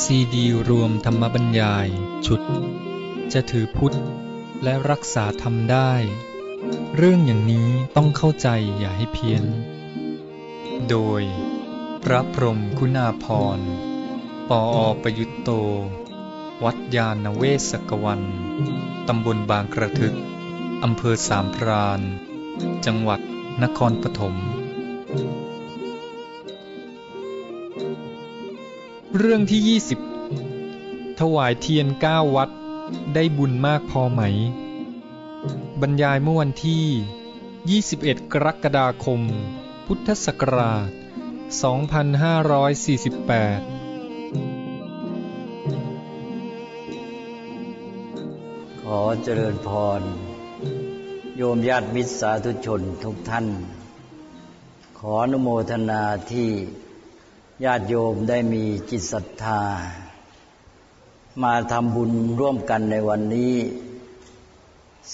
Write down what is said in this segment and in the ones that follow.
ซีดีรวมธรรมบรรยาย ชุด จะถือพุทธ และรักษาธรรมได้ เรื่องอย่างนี้ต้องเข้าใจอย่าให้เพี้ยน โดย พระพรมคุณาพร ปออประยุตโต วัดยาณเวศกวัน ตำบลบางกระทึก อำเภอสามพราน จังหวัดนครปฐม เรื่องที่ 20 ถวายเทียนเก้าวัด ได้บุญมากพอไหม บรรยายเมื่อวันที่ 21 กรกฎาคม พุทธศักราช 2548 ขอเจริญพร โยมญาติมิตรสาธุชนทุกท่าน ขออนุโมทนาที่ ญาติโยมได้มีจิตศรัทธา มาทำบุญร่วมกันในวันนี้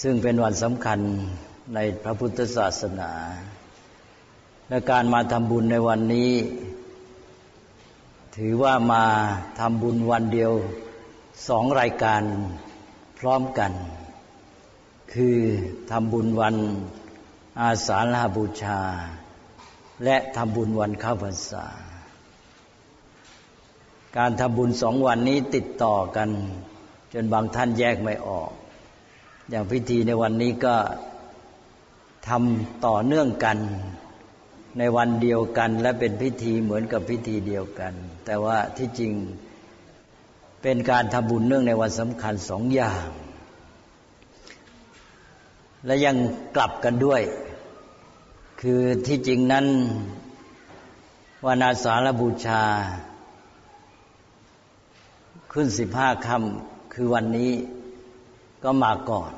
ซึ่งเป็นวันสำคัญในพระพุทธศาสนา และการมาทำบุญในวันนี้ ถือว่ามาทำบุญวันเดียวสองรายการพร้อมกัน คือทำบุญวันอาสาฬหบูชา และทำบุญวันเข้าพรรษา การทำบุญสองวันนี้ติดต่อกัน จนบางท่านแยกไม่ออก อย่างพิธีในวันนี้ก็ทำต่อเนื่องกันในวันเดียวกัน และเป็นพิธีเหมือนกับพิธีเดียวกัน แต่ว่าที่จริงเป็นการทำบุญเนื่องในวันสำคัญสองอย่าง และยังกลับกันด้วย คือที่จริงนั้นวันอาสาฬบูชา ขึ้นสิบห้าค่ำคือวันนี้ก็มาก่อน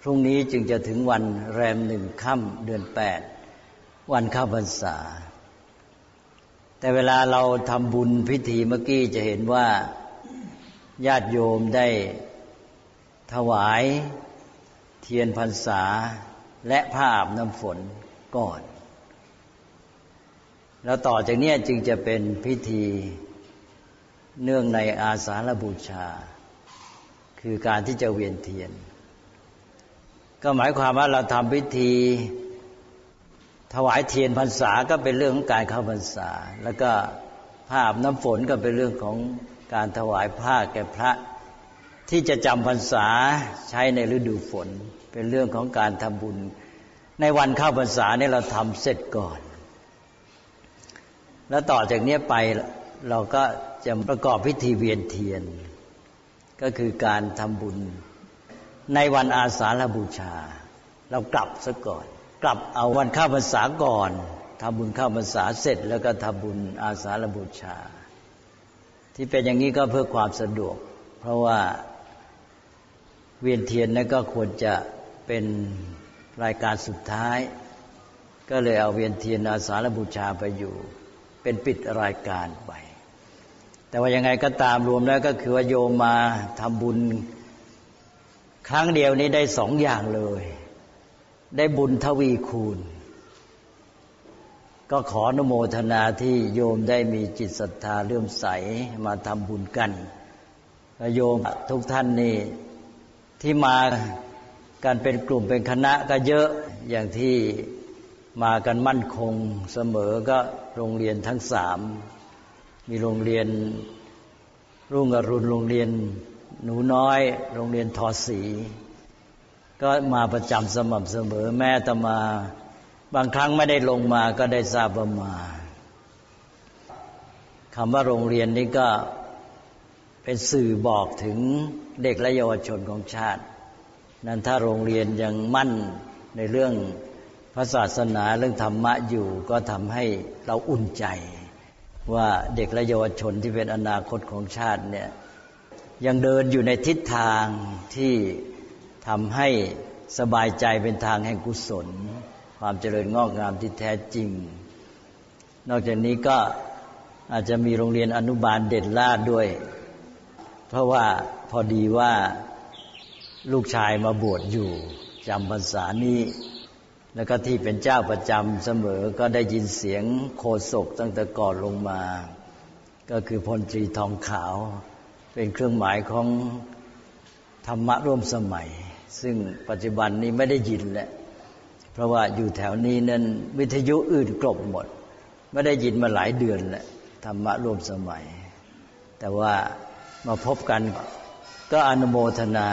พรุ่งนี้จึงจะถึงวันแรมหนึ่งค่ำเดือนแปดวันเข้าพรรษา แต่เวลาเราทำบุญพิธีเมื่อกี้จะเห็นว่าญาติโยมได้ถวายเทียนพรรษาและผ้าอาบน้ำฝนก่อน แล้วต่อจากนี้จึงจะเป็นพิธี เนื่องในอาสาฬบูชา คือการที่จะเวียนเทียน ก็หมายความว่าเราทำพิธี ถวายเทียนพรรษาก็เป็นเรื่องของการเข้าพรรษา แล้วก็ผ้าอาบน้ำฝนก็เป็นเรื่องของการถวายผ้าแก่พระที่จะจำพรรษาใช้ในฤดูฝน เป็นเรื่องของการทำบุญ ในวันเข้าพรรษาเนี่ยเราทำเสร็จก่อน แล้วต่อจากนี้ไปเราก็ จะประกอบพิธีเวียนเทียน ก็คือการทำบุญในวันอาสาฬบูชา เรากลับซะก่อน กลับเอาวันข้าพรรษาก่อนทำบุญข้าพรรษาเสร็จ แล้วก็ทำบุญอาสาฬบูชา ที่เป็นอย่างนี้ก็เพื่อความสะดวก เพราะว่าเวียนเทียนนั้นก็ควรจะเป็นรายการสุดท้าย ก็เลยเอาเวียนเทียนอาสาฬบูชาไปอยู่ เป็นปิดรายการไป แต่ว่ายังไงก็ตามรวมแล้วก็คือว่าโยมมาทำบุญ ครั้งเดียวนี้ได้สองอย่างเลย ได้บุญทวีคูณ ก็ขออนุโมทนาที่โยมได้มีจิตศรัทธาเลื่อมใสมาทำบุญกันโยมทุกท่านนี่ที่มากันเป็นกลุ่มเป็นคณะก็เยอะอย่างที่มากันมั่นคงเสมอก็โรงเรียนทั้งสาม มีโรงเรียน รุ่งอรุณโรงเรียน หนูน้อย โรงเรียนทอสี ก็มาประจำสม่ำเสมอแม่แต่มา บางครั้งไม่ได้ลงมาก็ได้ทราบว่ามาคำว่าโรงเรียนนี้ก็เป็นสื่อบอกถึงเด็กและเยาวชนของชาติ นั้นถ้าโรงเรียนยังมั่นในเรื่องพระศาสนาเรื่องธรรมะอยู่ก็ทำให้เราอุ่นใจ ว่าเด็กและเยาวชนที่เป็นอนาคตของชาติเนี่ยยังเดินอยู่ในทิศทางที่ทำให้สบายใจเป็นทางแห่งกุศล ความเจริญงอกงามที่แท้จริง นอกจากนี้ก็อาจจะมีโรงเรียนอนุบาลเด่นลาดด้วย เพราะว่าพอดีว่าลูกชายมาบวชอยู่จำพรรษานี้ แล้วก็ที่เป็นเจ้าประจำเสมอก็ได้ยินเสียงโคศกตั้งแต่ก่อนลงมา ก็คือพลตรีทองขาว เป็นเครื่องหมายของธรรมะร่วมสมัย ซึ่งปัจจุบันนี้ไม่ได้ยินแล้วเพราะว่าอยู่แถวนี้นั้นวิทยุอื่นกลบหมด ไม่ได้ยินมาหลายเดือนแล้วธรรมะร่วมสมัย แต่ว่ามาพบกันก็อนุโมทนา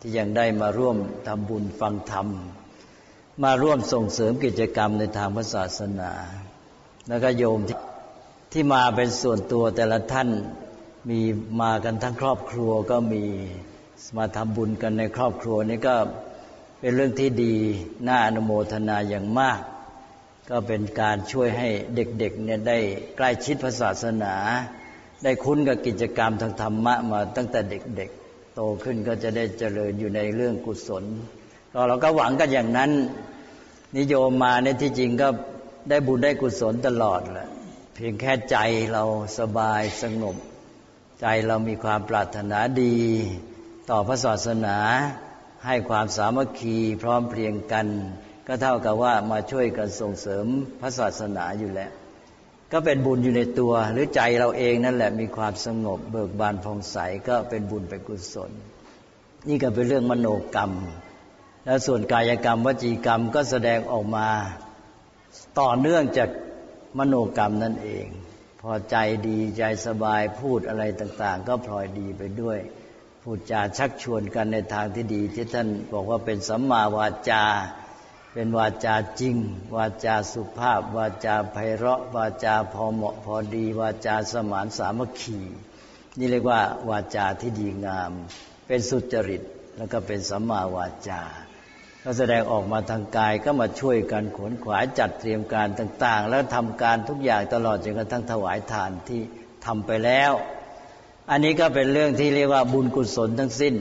ที่ยังได้มาร่วมทำบุญฟังธรรม มาร่วมส่งเสริมกิจกรรมในทางพระศาสนา แล้วก็โยมที่ที่มาเป็นส่วนตัวแต่ละท่านมีมากันทั้งครอบครัวก็มีมาทำบุญกันในครอบครัวนี่ก็เป็นเรื่องที่ดีน่าอนุโมทนาอย่างมาก ก็เป็นการช่วยให้เด็กๆเนี่ยได้ใกล้ชิดพระศาสนา ได้คุ้นกับกิจกรรมทางธรรมะมาตั้งแต่เด็กๆ โตขึ้นก็จะได้เจริญอยู่ในเรื่องกุศล เราก็หวังกันอย่างนั้น นิยมมาในที่จริงก็ได้บุญได้กุศลตลอดแหละเพียงแค่ใจเราสบายสงบ ใจเรามีความปรารถนาดี ต่อพระศาสนา ให้ความสามัคคีพร้อมเพรียงกัน ก็เท่ากับว่ามาช่วยกันส่งเสริมพระศาสนาอยู่แล้ว ก็เป็นบุญอยู่ในตัว หรือใจเราเองนั่นแหละมีความสงบ เบิกบานผ่องใสก็เป็นบุญเป็นกุศล นี่ก็เป็นเรื่องมโนกรรม แล้วส่วนกายกรรมวจีกรรมก็แสดงออกมาต่อเนื่องจากมโนกรรมนั่นเอง พอใจดีใจสบายพูดอะไรต่าง ๆ ก็พลอยดีไปด้วย พูดจาชักชวนกันในทางที่ดี ที่ท่านบอกว่าเป็นสัมมาวาจา เป็นวาจาจริง วาจาสุภาพ วาจาไพเราะ วาจาพอเหมาะพอดี วาจาสมานสามัคคีนี่เรียกว่าวาจาที่ดีงาม เป็นสุจริตแล้วก็เป็นสัมมาวาจา ก็แสดงออกมาทางกายก็มาช่วยกันขนขวายจัดเตรียมการต่าง ๆ แล้วทำการทุกอย่างตลอดจนกระทั่งถวายทานที่ทำไปแล้ว อันนี้ก็เป็นเรื่องที่เรียกว่าบุญกุศลทั้งสิ้น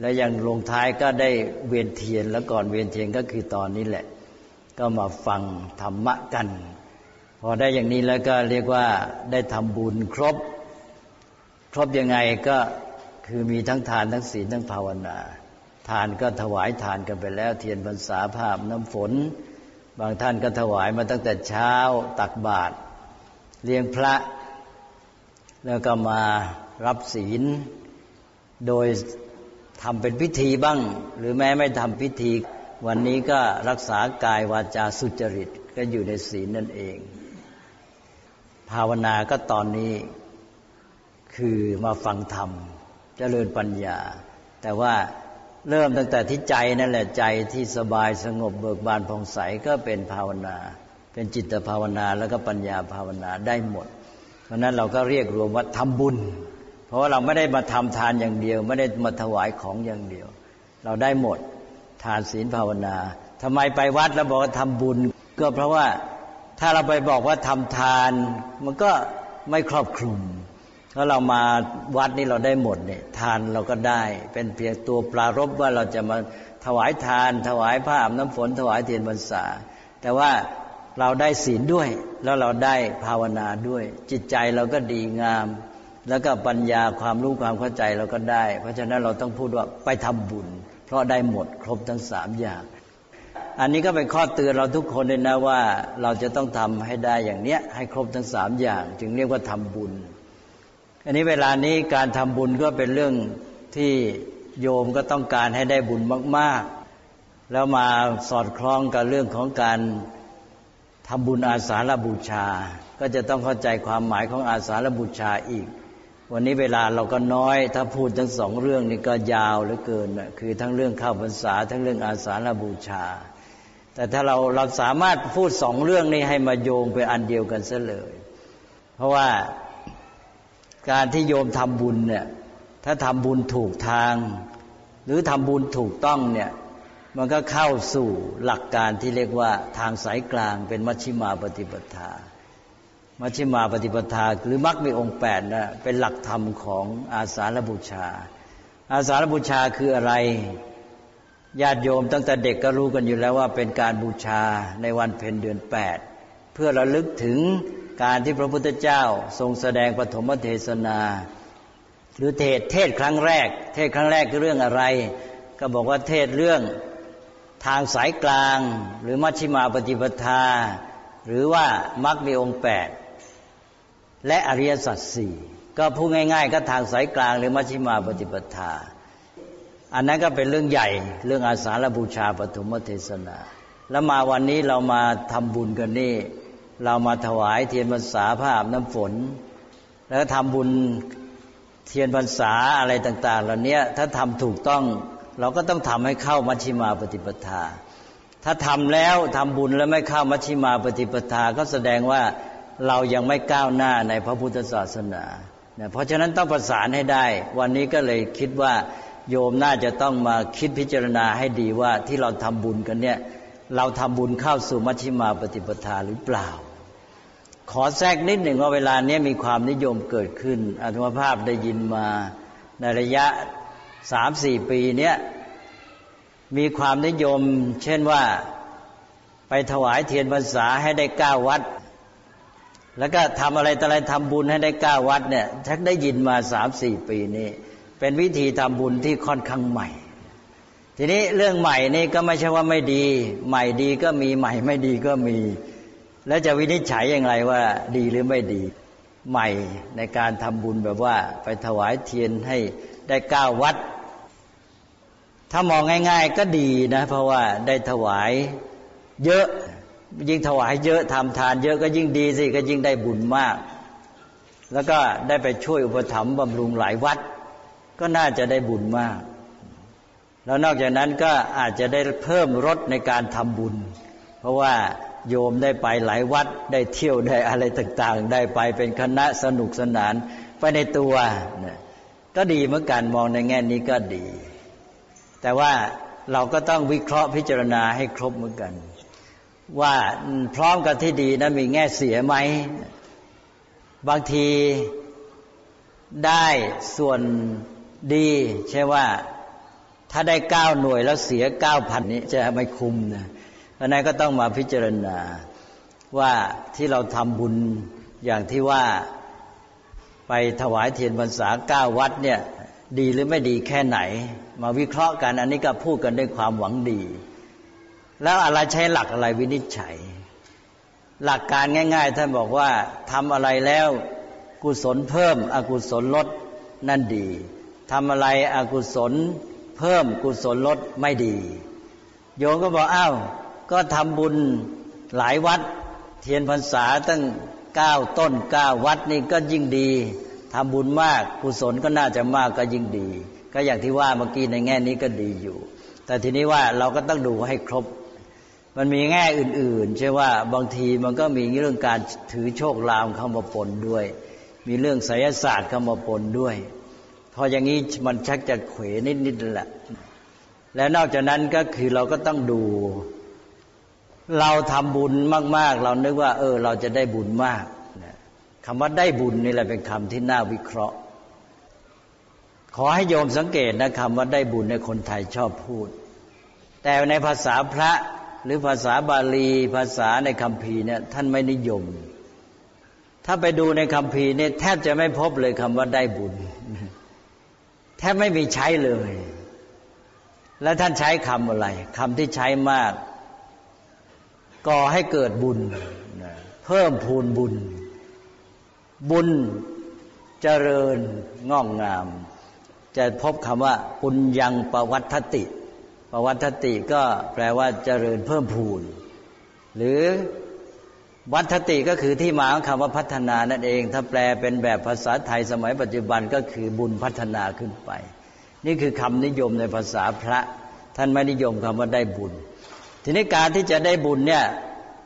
และยังลงท้ายก็ได้เวียนเทียนแล้วก่อนเวียนเทียนก็คือตอนนี้แหละ ก็มาฟังธรรมะกัน พอได้อย่างนี้แล้วก็เรียกว่าได้ทำบุญครบ ครบยังไงก็คือมีทั้งทานทั้งศีลทั้งภาวนา ทานก็ถวายทานกันไปแล้ว เทียนพรรษาภาพน้ำฝน บางท่านก็ถวายมาตั้งแต่เช้าตักบาตรเลี้ยงพระ แล้วก็มารับศีล โดยทำเป็นพิธีบ้าง หรือแม้ไม่ทำพิธี วันนี้ก็รักษากายวาจาสุจริตก็อยู่ในศีลนั่นเอง ภาวนาก็ตอนนี้คือมาฟังธรรมจเจริญปัญญา แต่ว่า เริ่มตั้งแต่ที่ใจนั่นแหละใจที่สบายสงบเบิกบานผ่องใสก็เป็นภาวนา เป็นจิตภาวนาแล้วก็ปัญญาภาวนาได้หมด เพราะนั้นเราก็เรียกรวมว่าทำบุญ เพราะว่าเราไม่ได้มาทำทานอย่างเดียว ไม่ได้มาถวายของอย่างเดียว เราได้หมดทานศีลภาวนาทำไมไปวัดแล้วบอกว่าทำบุญ ก็เพราะว่าถ้าเราไปบอกว่าทำทาน มันก็ไม่ครอบคลุม ถ้าเรามาวัดนี่เราได้หมดเนี่ยทานเราก็ได้ เป็นเพียงตัวปรารบว่าเราจะมาถวายทาน ถวายผ้าอาบน้ำฝน ถวายเทียนพรรษา แต่ว่าเราได้ศีลด้วย แล้วเราได้ภาวนาด้วย จิตใจเราก็ดีงาม แล้วก็ปัญญาความรู้ความเข้าใจเราก็ได้ เพราะฉะนั้นเราต้องพูดว่าไปทำบุญ เพราะได้หมดครบทั้งสามอย่าง อันนี้ก็เป็นข้อเตือนเราทุกคนเลยนะว่า เราจะต้องทำให้ได้อย่างเนี้ยให้ครบทั้งสามอย่าง จึงเรียกว่าทำบุญ อันนี้เวลานี้การทำบุญก็เป็นเรื่องที่โยมก็ต้องการให้ได้บุญมาก ๆ แล้วมาสอดคล้องกับเรื่องของการทำบุญอาสาฬบูชา ก็จะต้องเข้าใจความหมายของอาสาฬบูชาอีก วันนี้เวลาเราก็น้อย ถ้าพูดทั้งสองเรื่องนี้ก็ยาวเหลือเกินคือทั้งเรื่องข้าวพรรษา ทั้งเรื่องอาสาฬบูชา แต่ถ้าเราเราสามารถพูดสองเรื่องนี้ให้มาโยงเป็นอันเดียวกันซะเลย เพราะว่า การที่โยมทำบุญเนี่ย ถ้าทำบุญถูกทาง หรือทำบุญถูกต้องเนี่ย มันก็เข้าสู่หลักการที่เรียกว่าทางสายกลางเป็นมัชฌิมาปฏิปทา มัชฌิมาปฏิปทาหรือมรรคมีองค์แปดนะเป็นหลักธรรมของอาสาฬบูชา อาสาฬบูชาคืออะไรญาติโยมตั้งแต่เด็กก็รู้กันอยู่แล้วว่าเป็นการบูชาในวันเพ็ญเดือนแปดเพื่อระลึกถึง การที่พระพุทธเจ้าทรงแสดงปฐมเทศนา หรือเทศเทศครั้งแรก เทศครั้งแรกคือเรื่องอะไร ก็บอกว่าเทศเรื่องทางสายกลาง หรือมัชฌิมาปฏิปทา หรือว่ามรรคมีองค์แปดและอริยสัจสี่ก็พูดง่าย ๆ ก็ทางสายกลางหรือมัชฌิมาปฏิปทา อันนั้นก็เป็นเรื่องใหญ่เรื่องอาสาฬบูชาปฐมเทศนา แล้วมาวันนี้เรามาทำบุญกันนี่ เรามาถวายเทียนพรรษาผ้าอาบน้ำฝน แล้วทำบุญเทียนพรรษาอะไรต่าง ๆ เหล่านี้ถ้าทำถูกต้องเราก็ต้องทำให้เข้ามัชฌิมาปฏิปทา ถ้าทำแล้วทำบุญแล้วไม่เข้ามัชฌิมาปฏิปทา ก็แสดงว่าเรายังไม่ก้าวหน้าในพระพุทธศาสนาเพราะฉะนั้นต้องประสานให้ได้ วันนี้ก็เลยคิดว่าโยมน่าจะต้องมาคิดพิจารณาให้ดีว่าที่เราทำบุญกันเนี่ยเราทำบุญเข้าสู่มัชฌิมาปฏิปทาหรือเปล่า ขอแทรกนิดหนึ่งว่าเวลานี้มีความนิยมเกิดขึ้นอาตมภาพได้ยินมาในระยะสามสี่ปีเนี้ยมีความนิยม เช่นว่าไปถวายเทียนพรรษาให้ได้เก้าวัด แล้วก็ทำอะไรต่ออะไรทำบุญให้ได้เก้าวัดเนี่ยชักได้ยินมาสามสี่ปีนี้ เป็นวิธีทำบุญที่ค่อนข้างใหม่ ทีนี้เรื่องใหม่นี่ก็ไม่ใช่ว่าไม่ดี ใหม่ดีก็มีใหม่ไม่ดีก็มี แล้วจะวินิจฉัยอย่างไรว่าดีหรือไม่ดี ใหม่ในการทำบุญแบบว่า ไปถวายเทียนให้ได้เก้าวัด ถ้ามองง่าย ๆ ก็ดีนะ เพราะว่าได้ถวายเยอะยิ่งถวายเยอะทำทานเยอะก็ยิ่งดีสิก็ยิ่งได้บุญมาก แล้วก็ได้ไปช่วยอุปถัมภ์บำรุงหลายวัด ก็น่าจะได้บุญมาก แล้วนอกจากนั้นก็อาจจะได้เพิ่มรถในการทำบุญ เพราะว่า โยมได้ไปหลายวัดได้เที่ยวได้อะไรต่างๆ ได้ไปเป็นคณะสนุกสนานไปในตัวนี่ยก็ดีเหมือนกันมองในแง่นี้ก็ดี แต่ว่าเราก็ต้องวิเคราะห์พิจารณาให้ครบเหมือนกัน ว่าพร้อมกับที่ดีนะมีแง่เสียไหม บางทีได้ส่วนดี ใช่ว่าถ้าได้เก้าหน่วยแล้วเสียเก้าพันนี้จะไม่คุ้มนะ เพราะนั้นก็ต้องมาพิจารณาว่าที่เราทำบุญอย่างที่ว่าไปถวายเทียนพรรษาเก้าวัดเนี่ยดีหรือไม่ดีแค่ไหน มาวิเคราะห์กันอันนี้ก็พูดกันด้วยความหวังดี แล้วอะไรใช้หลักอะไรวินิจฉัย หลักการง่าย ๆ ท่านบอกว่าทำอะไรแล้วกุศลเพิ่ม อกุศลลดนั่นดีทำอะไรอกุศลเพิ่มกุศลลดไม่ดี โยมก็บอกอ้าว ก็ทำบุญหลายวัด เทียนพรรษาตั้งเก้าต้นเก้าวัดนี่ก็ยิ่งดีทำบุญมากกุศลก็น่าจะมากก็ยิ่งดี ก็อย่างที่ว่าเมื่อกี้ในแง่นี้ก็ดีอยู่ แต่ทีนี้ว่าเราก็ต้องดูให้ครบ มันมีแง่อื่น ๆ ใช่ว่าบางทีมันก็มีเรื่องการถือโชคลามเข้ามาปนด้วย มีเรื่องไสยศาสตร์เข้ามาปนด้วย พออย่างนี้มันชักจะเขวนิดๆแหละและนอกจากนั้นก็คือเราก็ต้องดู เราทำบุญมาก ๆ เรานึกว่า เออ เราจะได้บุญมากคำว่าได้บุญนี่แหละเป็นคำที่น่าวิเคราะห์ ขอให้โยมสังเกตนะคำว่าได้บุญในคนไทยชอบพูด แต่ในภาษาพระหรือภาษาบาลี ภาษาในคำพีเนี่ยท่านไม่นิยม ถ้าไปดูในคำพีเนี่ยแทบจะไม่พบเลยคำว่าได้บุญ แทบไม่มีใช้เลย แล้วท่านใช้คำอะไรคำที่ใช้มาก ก่อให้เกิดบุญเพิ่มพูนบุญ บุญเจริญงอกงาม จะพบคำว่าปุญญังประวัตติประวัตติก็แปลว่าเจริญเพิ่มพูน หรือวัตติก็คือที่มาของคำว่าพัฒนานั่นเอง ถ้าแปลเป็นแบบภาษาไทยสมัยปัจจุบันก็คือบุญพัฒนาขึ้นไป นี่คือคำนิยมในภาษาพระ ท่านไม่นิยมคำว่าได้บุญ ทีนี้การที่จะได้บุญเนี่ย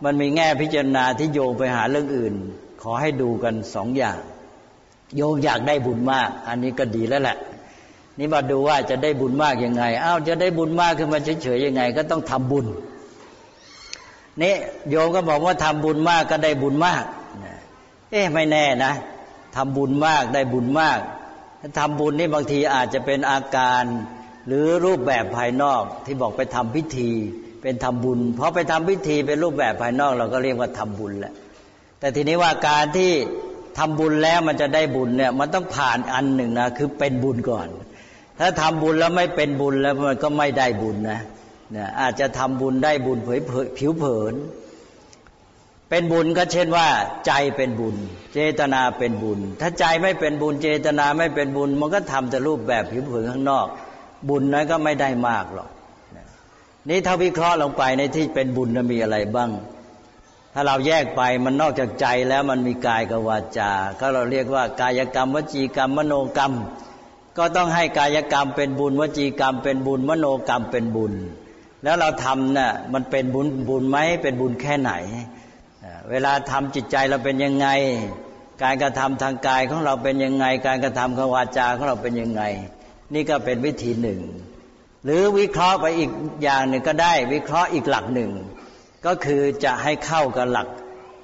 มันมีแง่พิจารณาที่โยงไปหาเรื่องอื่น ขอให้ดูกันสองอย่าง โยงอยากได้บุญมาก อันนี้ก็ดีแล้วแหละ นี่มาดูว่าจะได้บุญมากยังไงอ้าวจะได้บุญมากขึ้นมาเฉยๆยังไง ก็ต้องทำบุญนี่โยมก็บอกว่าทำบุญมากก็ได้บุญมาก เอ๊ะไม่แน่นะทำบุญมากได้บุญมากทำบุญนี่บางทีอาจจะเป็นอาการ หรือรูปแบบภายนอกที่บอกไปทำพิธี เป็นทำบุญ เพอไปทำพิธีเป็นรูปแบบภายนอก เราก็เรียกว่าทำบุญแหละ แต่ทีนี้ว่าการที่ทำบุญแล้วมันจะได้บุญเนี่ย มันต้องผ่านอันหนึ่งนะคือเป็นบุญก่อน ถ้าทำบุญแล้วไม่เป็นบุญแล้วมันก็ไม่ได้บุญนะเนี่ยอาจจะทำบุญได้บุญเผยผิวเผิน เป็นบุญก็เช่นว่า ใจเป็นบุญ เจตนาเป็นบุญ ถ้าใจไม่เป็นบุญ เจตนาไม่เป็นบุญ มันก็ทำแต่รูปแบบผิวเผินข้างนอก บุญนั้นก็ไม่ได้มากหรอก นี่ถ้าวิเคราะห์ลงไปในที่เป็นบุญมีอะไรบ้าง ถ้าเราแยกไปมันนอกจากใจแล้วมันมีกายกับวาจา ก็เราเรียกว่ากายกรรม วจีกรรม มโนกรรม ก็ต้องให้กายกรรมเป็นบุญ วจีกรรมเป็นบุญ มโนกรรมเป็นบุญ แล้วเราทำน่ะมันเป็นบุญบุญไหมเป็นบุญแค่ไหน เวลาทำจิตใจเราเป็นยังไง การกระทำทางกายของเราเป็นยังไง การกระทำของวาจาของเราเป็นยังไง นี่ก็เป็นวิธีหนึ่ง หรือวิเคราะห์ไปอีกอย่างหนึ่งก็ได้ วิเคราะห์อีกหลักหนึ่ง ก็คือจะให้เข้ากับหลัก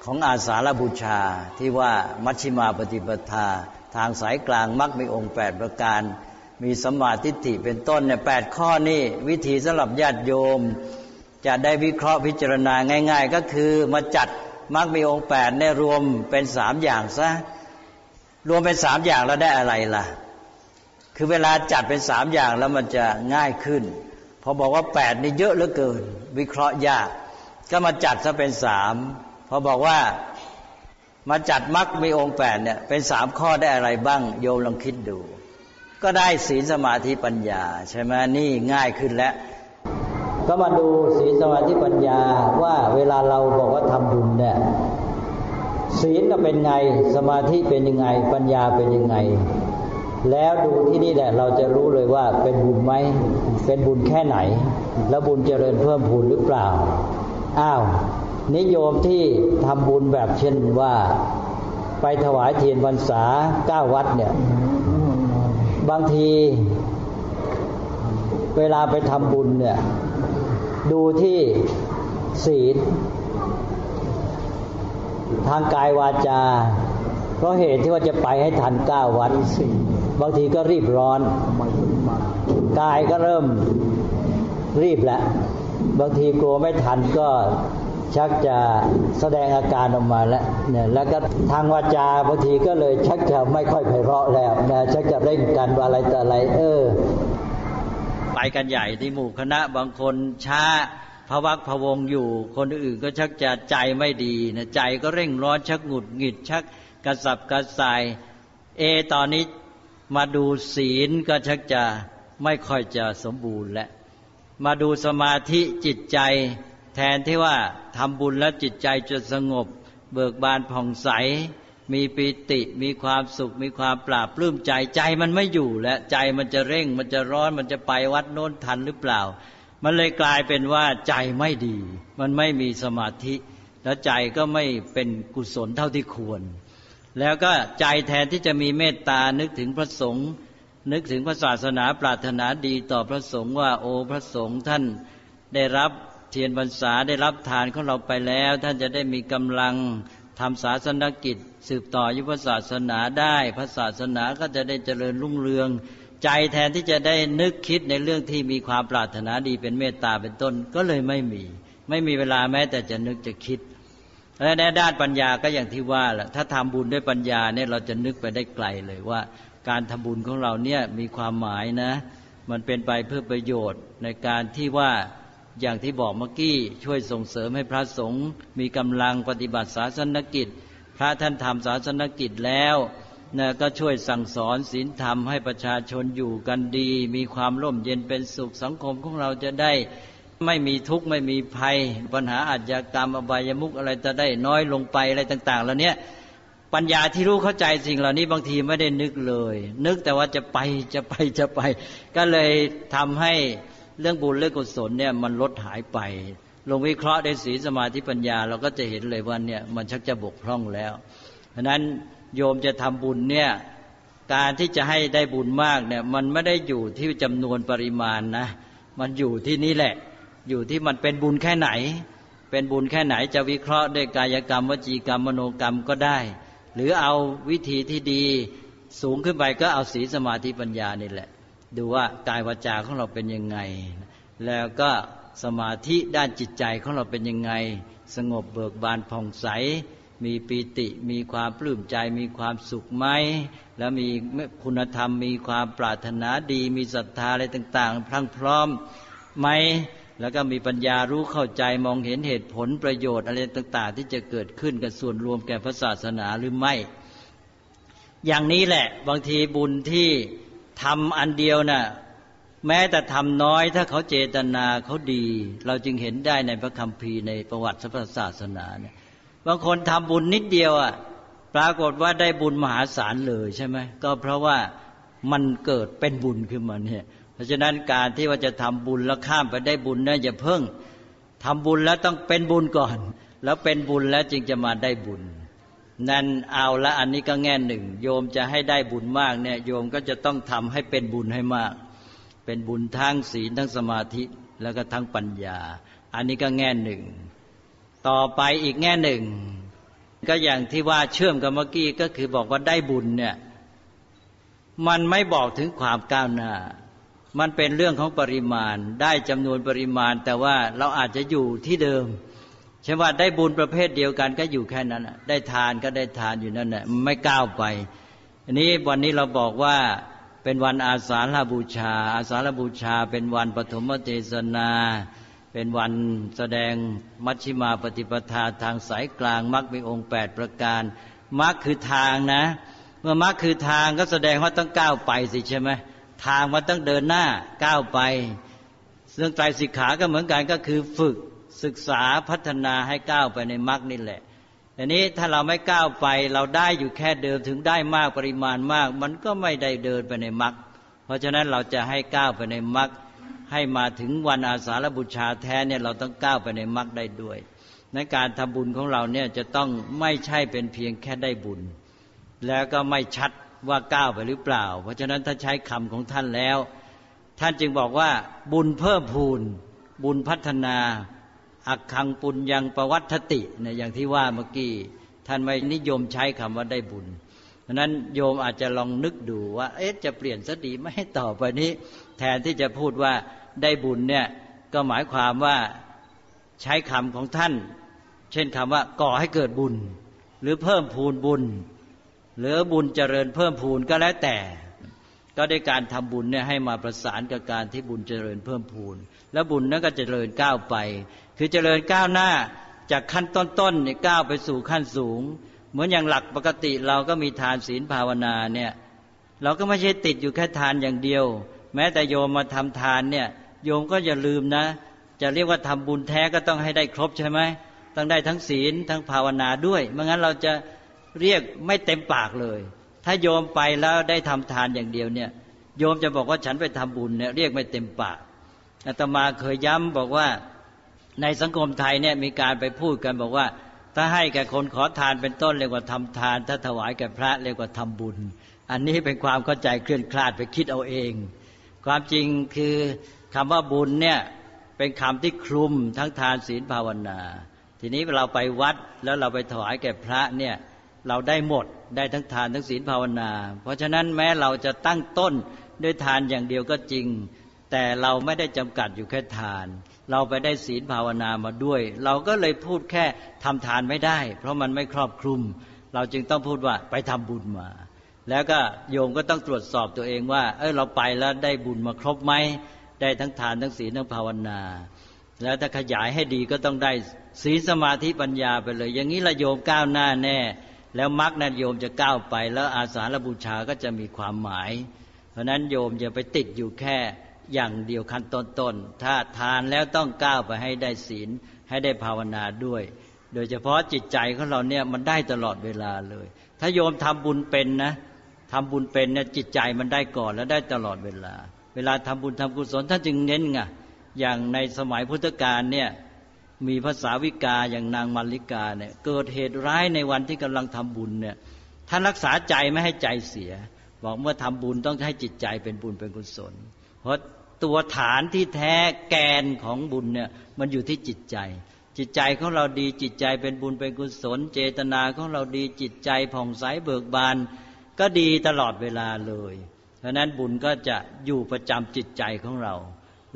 ของอาสาฬบูชาที่ว่ามัชฌิมาปฏิปทา ทางสายกลางมักมีองค์แปดประการ มีสมาธิฐิเป็นต้นเนี่ยแปดข้อนี่วิธีสำหรับญาติโยม จะได้วิเคราะห์พิจารณาง่าย ๆ ก็คือมาจัดมักมีองค์แปดเนี่ยรวมเป็นสามอย่างซะรวมเป็นสามอย่างแล้วได้อะไรล่ะ คือเวลาจัดเป็นสามอย่างแล้วมันจะง่ายขึ้น พอบอกว่าแปดนี่เยอะเหลือเกิน วิเคราะห์ยาก ก็มาจัดซะเป็นสามพอบอกว่ามาจัดมักมีองค์แปดเนี่ยเป็นสามข้อได้อะไรบ้าง โยมลองคิดดู ก็ได้ศีลสมาธิปัญญา ใช่ไหมนี่ง่ายขึ้นแล้วก็มาดูศีลสมาธิปัญญาว่าเวลาเราบอกว่าทำบุญเนี่ยศีลก็เป็นไงสมาธิเป็นยังไง ปัญญาเป็นยังไง แล้วดูที่นี่แหละเราจะรู้เลยว่าเป็นบุญไหมเป็นบุญแค่ไหน แล้วบุญเจริญเพิ่มพูนหรือเปล่า อ้าวนิยมที่ทำบุญแบบเช่นว่าไปถวายเทียนพรรษาเก้าวัดเนี่ย บางที เวลาไปทำบุญเนี่ย ดูที่ศีลทางกายวาจา เพราะเหตุที่ว่าจะไปให้ทันเก้าวัดบางทีก็รีบร้อน กายก็เริ่มรีบแล้วบางทีกลัวไม่ทันก็ชักจะแสดงอาการออกมาแล้วเนี่ยแล้วก็ทางวาจาบางทีก็เลยชักจะไม่ค่อยไพเราะแล้วนะชักจะเร่งกันอะไรแต่อะไร เออ ไปกันใหญ่ที่หมู่คณะบางคนช้าพวักพวงอยู่ คนอื่นก็ชักจะใจไม่ดีนะใจก็เร่งร้อนชักหงุดหงิดชัก กระสับกระส่าย เอตอนนี้มาดูศีลก็ชักจะไม่ค่อยจะสมบูรณ์และ มาดูสมาธิจิตใจ แทนที่ว่าทำบุญแล้วจิตใจจะสงบ เบิกบานผ่องใส มีปิติมีความสุข มีความปราบปลื้มใจใจมันไม่อยู่และใจมันจะเร่ง มันจะร้อนมันจะไปวัดโน้นทันหรือเปล่า มันเลยกลายเป็นว่าใจไม่ดี มันไม่มีสมาธิ แล้วใจก็ไม่เป็นกุศลเท่าที่ควร แล้วก็ใจแทนที่จะมีเมตตานึกถึงพระสงฆ์นึกถึงพระศาสนาปรารถนาดีต่อพระสงฆ์ว่าโอ้พระสงฆ์ท่านได้รับเทียนพรรษาได้รับทานของเราไปแล้ว ท่านจะได้มีกำลังทำศาสนกิจ สืบต่อยุพศาสนาได้พระศาสนาก็จะได้เจริญรุ่งเรือง ใจแทนที่จะได้นึกคิดในเรื่องที่มีความปรารถนาดีเป็นเมตตาเป็นต้นก็เลยไม่มี ไม่มีเวลาแม้แต่จะนึกจะคิด และในด้านปัญญาก็อย่างที่ว่าแหละถ้าทำบุญด้วยปัญญาเนี่ยเราจะนึกไปได้ไกลเลยว่า การทำบุญของเราเนี่ยมีความหมายนะ มันเป็นไปเพื่อประโยชน์ในการที่ว่าอย่างที่บอกเมื่อกี้ช่วยส่งเสริมให้พระสงฆ์มีกำลังปฏิบัติศาสนกิจ พระท่านทำศาสนกิจแล้วนะก็ช่วยสั่งสอนศีลธรรมให้ประชาชนอยู่กันดี มีความร่มเย็นเป็นสุขสังคมของเราจะได้ ไม่มีทุกข์ไม่มีภัย ปัญหาอาชญากรรมอบายมุกอะไรจะได้น้อยลงไปอะไรต่าง ๆ แล้วเนี้ยปัญญาที่รู้เข้าใจสิ่งเหล่านี้บางทีไม่ได้นึกเลย นึกแต่ว่าจะไปจะไปจะไป ก็เลยทำให้เรื่องบุญเรื่องกุศลเนี่ยมันลดหายไป ลงวิเคราะห์ในสีสมาธิปัญญา เราก็จะเห็นเลยว่าเนี่ยมันชักจะบกพร่องแล้วเพราะนั้นโยมจะทำบุญเนี่ยการที่จะให้ได้บุญมากเนี่ยมันไม่ได้อยู่ที่จำนวนปริมาณนะ มันอยู่ที่นี่แหละ อยู่ที่มันเป็นบุญแค่ไหน เป็นบุญแค่ไหนจะวิเคราะห์ด้วยกายกรรมวจีกรรมมโนกรรมก็ได้ หรือเอาวิธีที่ดีสูงขึ้นไปก็เอาศีลสมาธิปัญญานี่แหละ ดูว่ากายวาจาของเราเป็นยังไง แล้วก็สมาธิด้านจิตใจของเราเป็นยังไง สงบเบิกบานผ่องใส มีปีติมีความปลื้มใจมีความสุขไหมแล้วมีคุณธรรมมีความปรารถนาดี มีศรัทธาอะไรต่าง ๆ พรั่งพร้อมไหม แล้วก็มีปัญญารู้เข้าใจมองเห็นเหตุผลประโยชน์อะไรต่าง ๆ ที่จะเกิดขึ้นกับส่วนรวมแก่พระศาสนาหรือไม่ อย่างนี้แหละ บางทีบุญที่ทำอันเดียวนะ่ะแม้แต่ทำน้อยถ้าเขาเจตนาเขาดี เราจึงเห็นได้ในพระคัมภีร์ในประวัติพระศาสนาเนี่ยบางคนทำบุญนิดเดียวอะปรากฏว่าได้บุญมหาศาลเลยใช่ไหมก็เพราะว่ามันเกิดเป็นบุญขึ้นมาเนี่ย ราะฉะนั้นการที่ว่าจะทำบุญแล้วข้ามไปได้บุญนะอย่าเพิ่งทำบุญแล้วต้องเป็นบุญก่อน แล้วเป็นบุญแล้วจึงจะมาได้บุญ นั่นเอาละอันนี้ก็แง่หนึ่ง โยมจะให้ได้บุญมากเนี่ยโยมก็จะต้องทำให้เป็นบุญให้มาก เป็นบุญทั้งศีลทั้งสมาธิแล้วก็ทั้งปัญญา อันนี้ก็แง่หนึ่ง ต่อไปอีกแง่หนึ่ง ก็อย่างที่ว่าเชื่อมกับเมื่อกี้ก็คือบอกว่าได้บุญเนี่ยมันไม่บอกถึงความก้าวหน้า มันเป็นเรื่องของปริมาณ ได้จำนวนปริมาณ แต่ว่าเราอาจจะอยู่ที่เดิมเช่นว่าได้บุญประเภทเดียวกันก็อยู่แค่นั้นได้ทานก็ได้ทานอยู่นั่นแหละไม่ก้าวไป อันนี้วันนี้เราบอกว่าเป็นวันอาสาฬบูชา อาสาฬบูชา เป็นวันปฐมเทศนา เป็นวันแสดงมัชชิมาปฏิปทาทางสายกลางมรรคมีองค์แปดประการมรรคคือทางนะ เมื่อมรรคคือทางก็แสดงว่าต้องก้าวไปสิใช่ไหม ทางมันต้องเดินหน้าก้าวไปเรื่องไตรสิกขาก็เหมือนกันก็คือฝึกศึกษาพัฒนาให้ก้าวไปในมรรคนี่แหละอันนี้ถ้าเราไม่ก้าวไปเราได้อยู่แค่เดิมถึงได้มากปริมาณมาก มันก็ไม่ได้เดินไปในมรรคเพราะฉะนั้นเราจะให้ก้าวไปในมรรคให้มาถึงวันอาสาฬบูชาแท้เนี่ยเราต้องก้าวไปในมรรคได้ด้วยในการทำบุญของเราเนี่ยจะต้องไม่ใช่เป็นเพียงแค่ได้บุญ แล้วก็ไม่ชัด ว่าก้าวไปหรือเปล่า เพราะฉะนั้นถ้าใช้คำของท่านแล้ว ท่านจึงบอกว่า บุญเพิ่มพูน บุญพัฒนา อักขังปุญยังประวัตติเนี่ยอย่างที่ว่าเมื่อกี้ท่านไม่นิยมใช้คำว่าได้บุญเพราะนั้นโยมอาจจะลองนึกดูว่า เอ๊ะจะเปลี่ยนสดีไม่ให้ต่อไปนี้ แทนที่จะพูดว่าได้บุญเนี่ยก็หมายความว่าใช้คำของท่าน เช่นคำว่าก่อให้เกิดบุญ หรือเพิ่มพูนบุญ หรือบุญเจริญเพิ่มพูนก็แล้วแต่ ก็ได้การทำบุญเนี่ยให้มาประสานกับการที่บุญเจริญเพิ่มพูน แล้วบุญนั้นก็เจริญก้าวไป คือเจริญก้าวหน้าจากขั้นต้นๆเนี่ยก้าวไปสู่ขั้นสูง เหมือนอย่างหลักปกติเราก็มีทานศีลภาวนาเนี่ยเราก็ไม่ใช่ติดอยู่แค่ทานอย่างเดียว แม้แต่โยมมาทำทานเนี่ยโยมก็อย่าลืมนะ จะเรียกว่าทำบุญแท้ก็ต้องให้ได้ครบใช่ไหมต้องได้ทั้งศีลทั้งภาวนาด้วยไม่งั้นเราจะ เรียกไม่เต็มปากเลย ถ้าโยมไปแล้วได้ทำทานอย่างเดียวเนี่ย โยมจะบอกว่าฉันไปทำบุญเนี่ยเรียกไม่เต็มปากอาตมาเคยย้ำบอกว่าในสังคมไทยเนี่ยมีการไปพูดกันบอกว่า ถ้าให้แก่คนขอทานเป็นต้นเรียกว่าทำทาน ถ้าถวายแก่พระเรียกว่าทำบุญ อันนี้เป็นความเข้าใจเคลื่อนคลาดไปคิดเอาเอง ความจริงคือคำว่าบุญเนี่ยเป็นคำที่คลุมทั้งทานศีลภาวนา ทีนี้เราไปวัดแล้วเราไปถวายแก่พระเนี่ย เราได้หมดได้ทั้งทานทั้งศีลภาวนา เพราะฉะนั้นแม้เราจะตั้งต้นด้วยทานอย่างเดียวก็จริง แต่เราไม่ได้จำกัดอยู่แค่ทาน เราไปได้ศีลภาวนามาด้วย เราก็เลยพูดแค่ทำทานไม่ได้ เพราะมันไม่ครอบคลุม เราจึงต้องพูดว่าไปทำบุญมา แล้วก็โยมก็ต้องตรวจสอบตัวเองว่า เออเราไปแล้วได้บุญมาครบไหมได้ทั้งทานทั้งศีลทั้งภาวนา แล้วถ้าขยายให้ดีก็ต้องได้ศีลสมาธิปัญญาไปเลย อย่างนี้ละโยมก้าวหน้าแน่ แล้วมรรคนั้นโยมจะก้าวไป แล้วอาสาฬบูชาก็จะมีความหมาย เพราะนั้นโยมจะไปติดอยู่แค่อย่างเดียวขั้นต้นๆถ้าทานแล้วต้องก้าวไปให้ได้ศีลให้ได้ภาวนาด้วย โดยเฉพาะจิตใจของเราเนี่ยมันได้ตลอดเวลาเลย ถ้าโยมทำบุญเป็นนะทำบุญเป็นเนี่ยจิตใจมันได้ก่อนแล้วได้ตลอดเวลา เวลาทำบุญทำกุศลท่านจึงเน้นไงอย่างในสมัยพุทธกาลเนี่ย มีภาษาวิกาอย่างนางมาริกาเนี่ยเกิดเหตุร้ายในวันที่กำลังทำบุญเนี่ยท่านรักษาใจไม่ให้ใจเสีย บอกเมื่อทำบุญต้องให้จิตใจเป็นบุญเป็นกุศล เพราะตัวฐานที่แท้แกนของบุญเนี่ยมันอยู่ที่จิตใจ จิตใจของเราดีจิตใจเป็นบุญเป็นกุศล เจตนาของเราดีจิตใจผ่องใสเบิกบาน ก็ดีตลอดเวลาเลยเพราะนั้นบุญก็จะอยู่ประจำจิตใจของเรา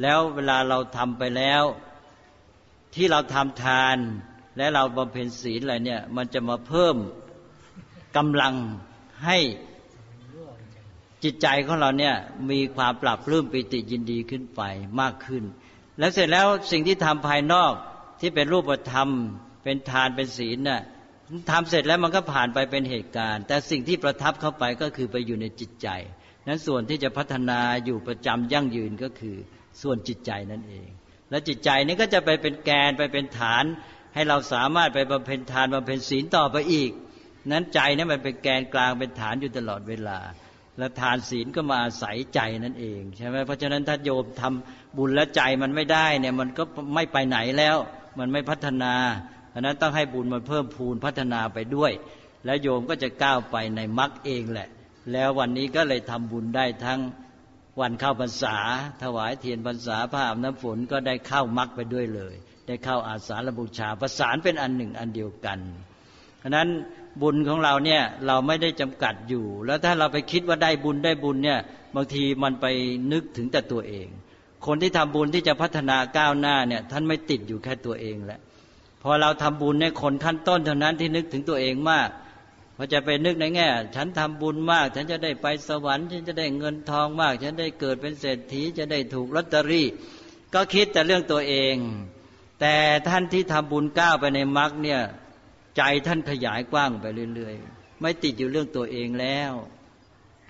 แล้วเวลาเราทำไปแล้ว ที่เราทำทาน และเราบำเพ็ญศีลอะไรเนี่ย มันจะมาเพิ่มกำลังให้จิตใจของเราเนี่ยมีความปรับปลื้มปิติยินดีขึ้นไปมากขึ้น แล้วเสร็จแล้วสิ่งที่ทำภายนอกที่เป็นรูปธรรม เป็นทานเป็นศีลน่ะทำเสร็จแล้วมันก็ผ่านไปเป็นเหตุการณ์ แต่สิ่งที่ประทับเข้าไปก็คือไปอยู่ในจิตใจ นั้นส่วนที่จะพัฒนาอยู่ประจำยั่งยืนก็คือส่วนจิตใจนั่นเอง และจิตใจนี้ก็จะไปเป็นแกนไปเป็นฐาน ให้เราสามารถไปบำเพ็ญทานบำเพ็ญศีลต่อไปอีก นั้นใจนี่มันเป็นแกนกลางเป็นฐานอยู่ตลอดเวลา และทานศีลก็มาอาศัยใจนั่นเองใช่ไหมเพราะฉะนั้นถ้าโยมทำบุญและใจมันไม่ได้เนี่ยมันก็ไม่ไปไหนแล้ว มันไม่พัฒนาราะนั้นต้องให้บุญมันเพิ่มพูนพัฒนาไปด้วย แล้วโยมก็จะก้าวไปในมรรคเองแหละ แล้ววันนี้ก็เลยทำบุญได้ทั้ง วันเข้าพรรษา ถวายเทียนพรรษาผ้าอาบน้ำฝนก็ได้เข้ามรรคไปด้วยเลย ได้เข้าอาสาฬบูชาประสานเป็นอันหนึ่งอันเดียวกันเพราะนั้นบุญของเราเนี่ยเราไม่ได้จำกัดอยู่ แล้วถ้าเราไปคิดว่าได้บุญได้บุญเนี่ยบางทีมันไปนึกถึงแต่ตัวเอง คนที่ทำบุญที่จะพัฒนาก้าวหน้าเนี่ยท่านไม่ติดอยู่แค่ตัวเองแหละพอเราทำบุญในคนขั้นต้นเท่านั้นที่นึกถึงตัวเองมาก พอจะไปนึกในแง่ ฉันทำบุญมาก ฉันจะได้ไปสวรรค์ฉันจะได้เงินทองมาก ฉันได้เกิดเป็นเศรษฐีจะได้ถูกลอตเตอรี่ ก็คิดแต่เรื่องตัวเอง แต่ท่านที่ทำบุญก้าวไปในมรรคเนี่ยใจท่านขยายกว้างไปเรื่อยๆ ไม่ติดอยู่เรื่องตัวเองแล้ว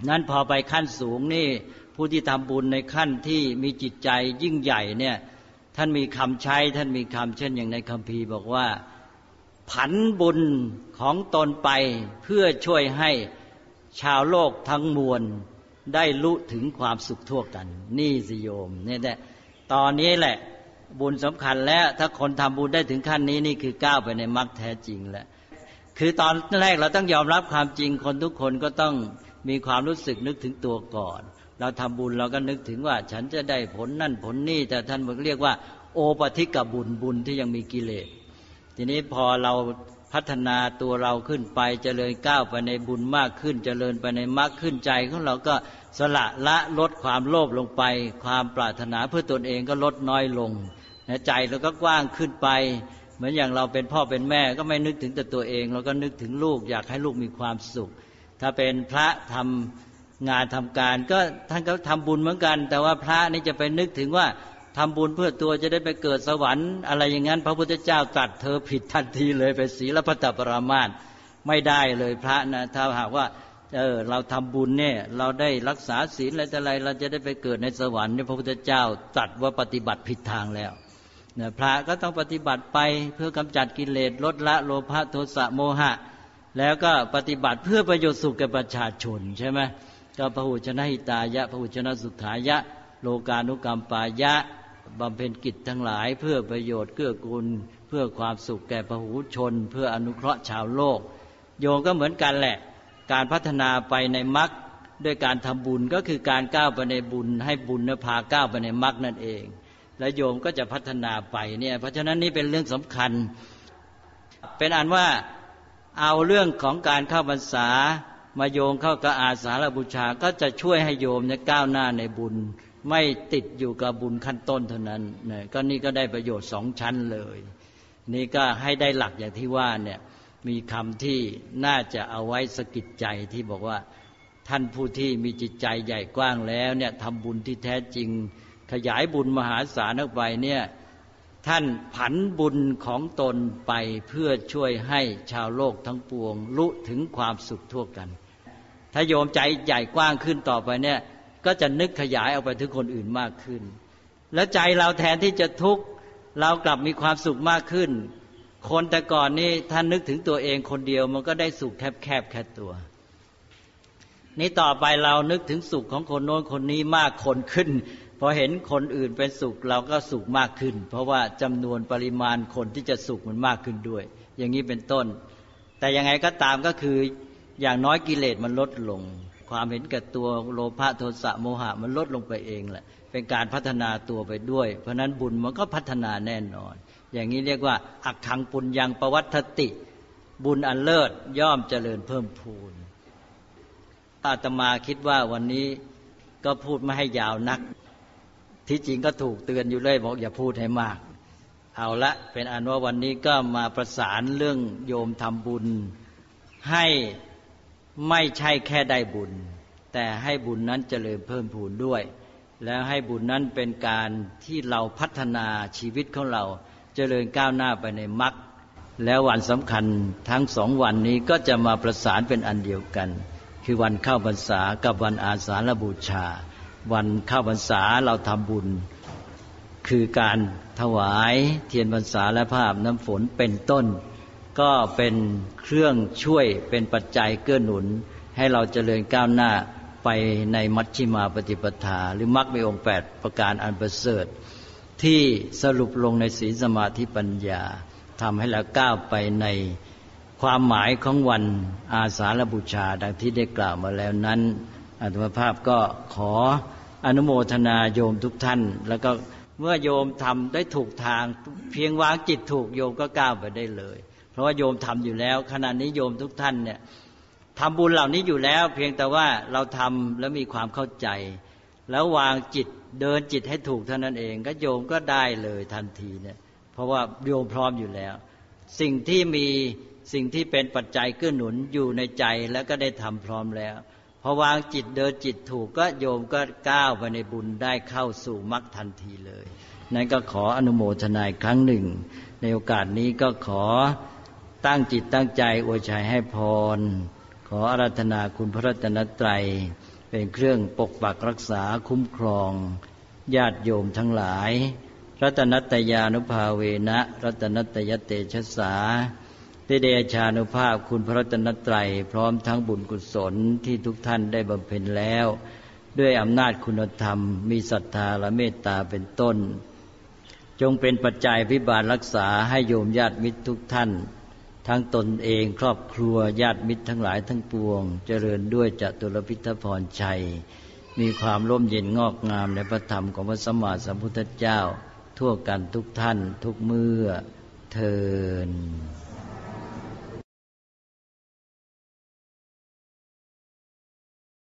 นั้นพอไปขั้นสูงนี่ ผู้ที่ทำบุญในขั้นที่มีจิตใจยิ่งใหญ่เนี่ยท่านมีคำใช้ท่านมีคำเช่นอย่างในคัมภีร์บอกว่า ผันบุญของตนไปเพื่อช่วยให้ชาวโลกทั้งมวลได้รู้ถึงความสุขทั่วกัน นี่สิโยมเนี่ยแหละตอนนี้แหละ บุญสำคัญแล้ว ถ้าคนทำบุญได้ถึงขั้นนี้นี่คือก้าวไปในมรรคแท้จริงแล้วคือตอนแรกเราต้องยอมรับความจริงคนทุกคนก็ต้องมีความรู้สึกนึกถึงตัวก่อน เราทำบุญเราก็นึกถึงว่า ฉันจะได้ผลนั่นผลนี่แต่ท่านเรียกว่า โอปฏิกบุญบุญที่ยังมีกิเลส ทีนี้พอเราพัฒนาตัวเราขึ้นไปจเจริญก้าวไปในบุญมากขึ้นจเจริญไปในมรรคขึ้นใจของเราก็สละละลดความโลภลงไป ความปรารถนาเพื่อตนเองก็ลดน้อยลงใจเราก็กว้างขึ้นไป เหมือนอย่างเราเป็นพ่อเป็นแม่ก็ไม่นึกถึงแต่ตัวเอง เราก็นึกถึงลูกอยากให้ลูกมีความสุข ถ้าเป็นพระทำงานทำการ ก็ท่านก็ทำบุญเหมือนกัน แต่ว่าพระนี่จะไปนึกถึงว่า ทำบุญเพื่อตัวจะได้ไปเกิดสวรรค์อะไรอย่างนั้น พระพุทธเจ้าตัดเธอผิดทันทีเลยไปศีลพัตปรามาสไม่ได้เลยพระนะถ้าหากว่าเออเราทำบุญเนี่ย เราได้รักษาศีลอะไรแต่อะไรเราจะได้ไปเกิดในสวรรค์เนี่ยพระพุทธเจ้าตัดว่าปฏิบัติผิดทางแล้วนะพระก็ต้องปฏิบัติไปเพื่อกำจัดกิเลสลดละโลภะโทสะโมหะ แล้วก็ปฏิบัติเพื่อประโยชน์สุขแก่ประชาชนใช่ไหมก็พระหุชนะหิตายะพระหุชนะสุขายะ โลกานุกรรมปายะ บำเพ็ญกิจทั้งหลายเพื่อประโยชน์เกื้อกูล เพื่อความสุขแก่พระหุชน เพื่ออนุเคราะห์ชาวโลก โยงก็เหมือนกันแหละ การพัฒนาไปในมรรคด้วยการทำบุญก็คือการก้าวไปในบุญ ให้บุญนพาก้าวไปในมรรคนั่นเอง และโยมก็จะพัฒนาไปเนี่ยเพราะฉะนั้นนี่เป็นเรื่องสำคัญ เป็นอันว่าเอาเรื่องของการเข้าพรรษา มาโยงเข้ากับอาสาฬบูชาก็จะช่วยให้โยมเนี่ยก้าวหน้าในบุญ ไม่ติดอยู่กับบุญขั้นต้นเท่านั้นเนี่ยก็นี่ก็ได้ประโยชน์สองชั้นเลย นี่ก็ให้ได้หลักอย่างที่ว่าเนี่ยมีคำที่น่าจะเอาไว้สกิดใจที่บอกว่าท่านผู้ที่มีจิตใจใหญ่กว้างแล้วเนี่ยทำบุญที่แท้จริง ขยายบุญมหาศาลออกไปเนี่ยท่านผันบุญของตนไปเพื่อช่วยให้ชาวโลกทั้งปวงรู้ถึงความสุขทั่วกัน ถ้าโยมใจใหญ่กว้างขึ้นต่อไปเนี่ย ก็จะนึกขยายออกไปถึงคนอื่นมากขึ้น แล้วใจเราแทนที่จะทุกข์เรากลับมีความสุขมากขึ้น คนแต่ก่อนนี่ท่านนึกถึงตัวเองคนเดียวมันก็ได้สุขแคบแคบแค่ตัว นี่ต่อไปเรานึกถึงสุขของคนโน้นคนนี้มากคนขึ้นพอเห็นคนอื่นเป็นสุขเราก็สุขมากขึ้น เพราะว่าจำนวนปริมาณคนที่จะสุขมันมากขึ้นด้วย อย่างนี้เป็นต้น แต่ยังไงก็ตามก็คือ อย่างน้อยกิเลสมันลดลง ความเห็นแก่ตัวโลภะโทสะโมหะมันลดลงไปเองแหละ เป็นการพัฒนาตัวไปด้วย เพราะนั้นบุญมันก็พัฒนาแน่นอน อย่างนี้เรียกว่าอักขังปุญญังประวัตติ บุญอันเลิศย่อมเจริญเพิ่มพูนอาตมาคิดว่าวันนี้ก็พูดไม่ให้ยาวนัก ที่จริงก็ถูกเตือนอยู่เลยบอกอย่าพูดให้มาก เอาละเป็นอันว่าวันนี้ก็มาประสานเรื่องโยมทำบุญให้ ไม่ใช่แค่ได้บุญ แต่ให้บุญนั้นเจริญเพิ่มพูนด้วย แล้วให้บุญนั้นเป็นการที่เราพัฒนาชีวิตของเราเจริญก้าวหน้าไปในมรรคแล้ววันสำคัญทั้งสองวันนี้ก็จะมาประสานเป็นอันเดียวกัน คือวันเข้าพรรษากับวันอาสาฬบูชา วันเข้าพรรษาเราทำบุญ คือการถวายเทียนพรรษาและภาพน้ำฝนเป็นต้น ก็เป็นเครื่องช่วยเป็นปัจจัยเกื้อหนุน ให้เราเจริญก้าวหน้าไปในมัชชิมาปฏิปทา หรือมรรคมีองค์แปดประการอันประเสริฐที่สรุปลงในศีลสมาธิปัญญาทำให้เราก้าวไปในความหมายของวันอาสาฬบูชาดังที่ได้กล่าวมาแล้วนั้นอัตมภาพก็ขออนุโมทนาโยมทุกท่าน แล้วก็เมื่อโยมทำได้ถูกทางเพียงวางจิตถูกโยมก็ก้าวไปได้เลย เพราะว่าโยมทำอยู่แล้ว ขณะนี้โยมทุกท่านเนี่ยทำบุญเหล่านี้อยู่แล้ว เพียงแต่ว่าเราทำแล้วมีความเข้าใจ แล้ววางจิตเดินจิตให้ถูกเท่านั้นเอง ก็โยมก็ได้เลยทันทีเนี่ย เพราะว่าโยมพร้อมอยู่แล้ว สิ่งที่มีสิ่งที่เป็นปัจจัยเกื้อหนุนอยู่ในใจแล้วก็ได้ทำพร้อมแล้วพอวางจิตเดินจิตถูกก็โยมก็ก้าวไปในบุญได้เข้าสู่มรรคทันทีเลย นั้นก็ขออนุโมทนาครั้งหนึ่ง ในโอกาสนี้ก็ขอ ตั้งจิตตั้งใจอวยชัยให้พร ขออารัธนาคุณพระรัตนตรัย เป็นเครื่องปกปักรักษาคุ้มครอง ญาติโยมทั้งหลาย รัตนัตยานุภาเวนะ รัตนัตยเตชะสาได้เดชานุภาพคุณพระรัตนตรัย พร้อมทั้งบุญกุศลที่ทุกท่านได้บำเพ็ญแล้ว ด้วยอำนาจคุณธรรม มีศรัทธาและเมตตาเป็นต้น จงเป็นปัจจัยพิบาลรักษาให้โยมญาติมิตรทุกท่าน ทั้งตนเองครอบครัวญาติมิตรทั้งหลายทั้งปวง เจริญด้วยจตุรพิทพรชัย มีความร่มเย็นงอกงามในพระธรรมของพระสัมมาสัมพุทธเจ้า ทั่วกันทุกท่านทุกเมื่อเทิน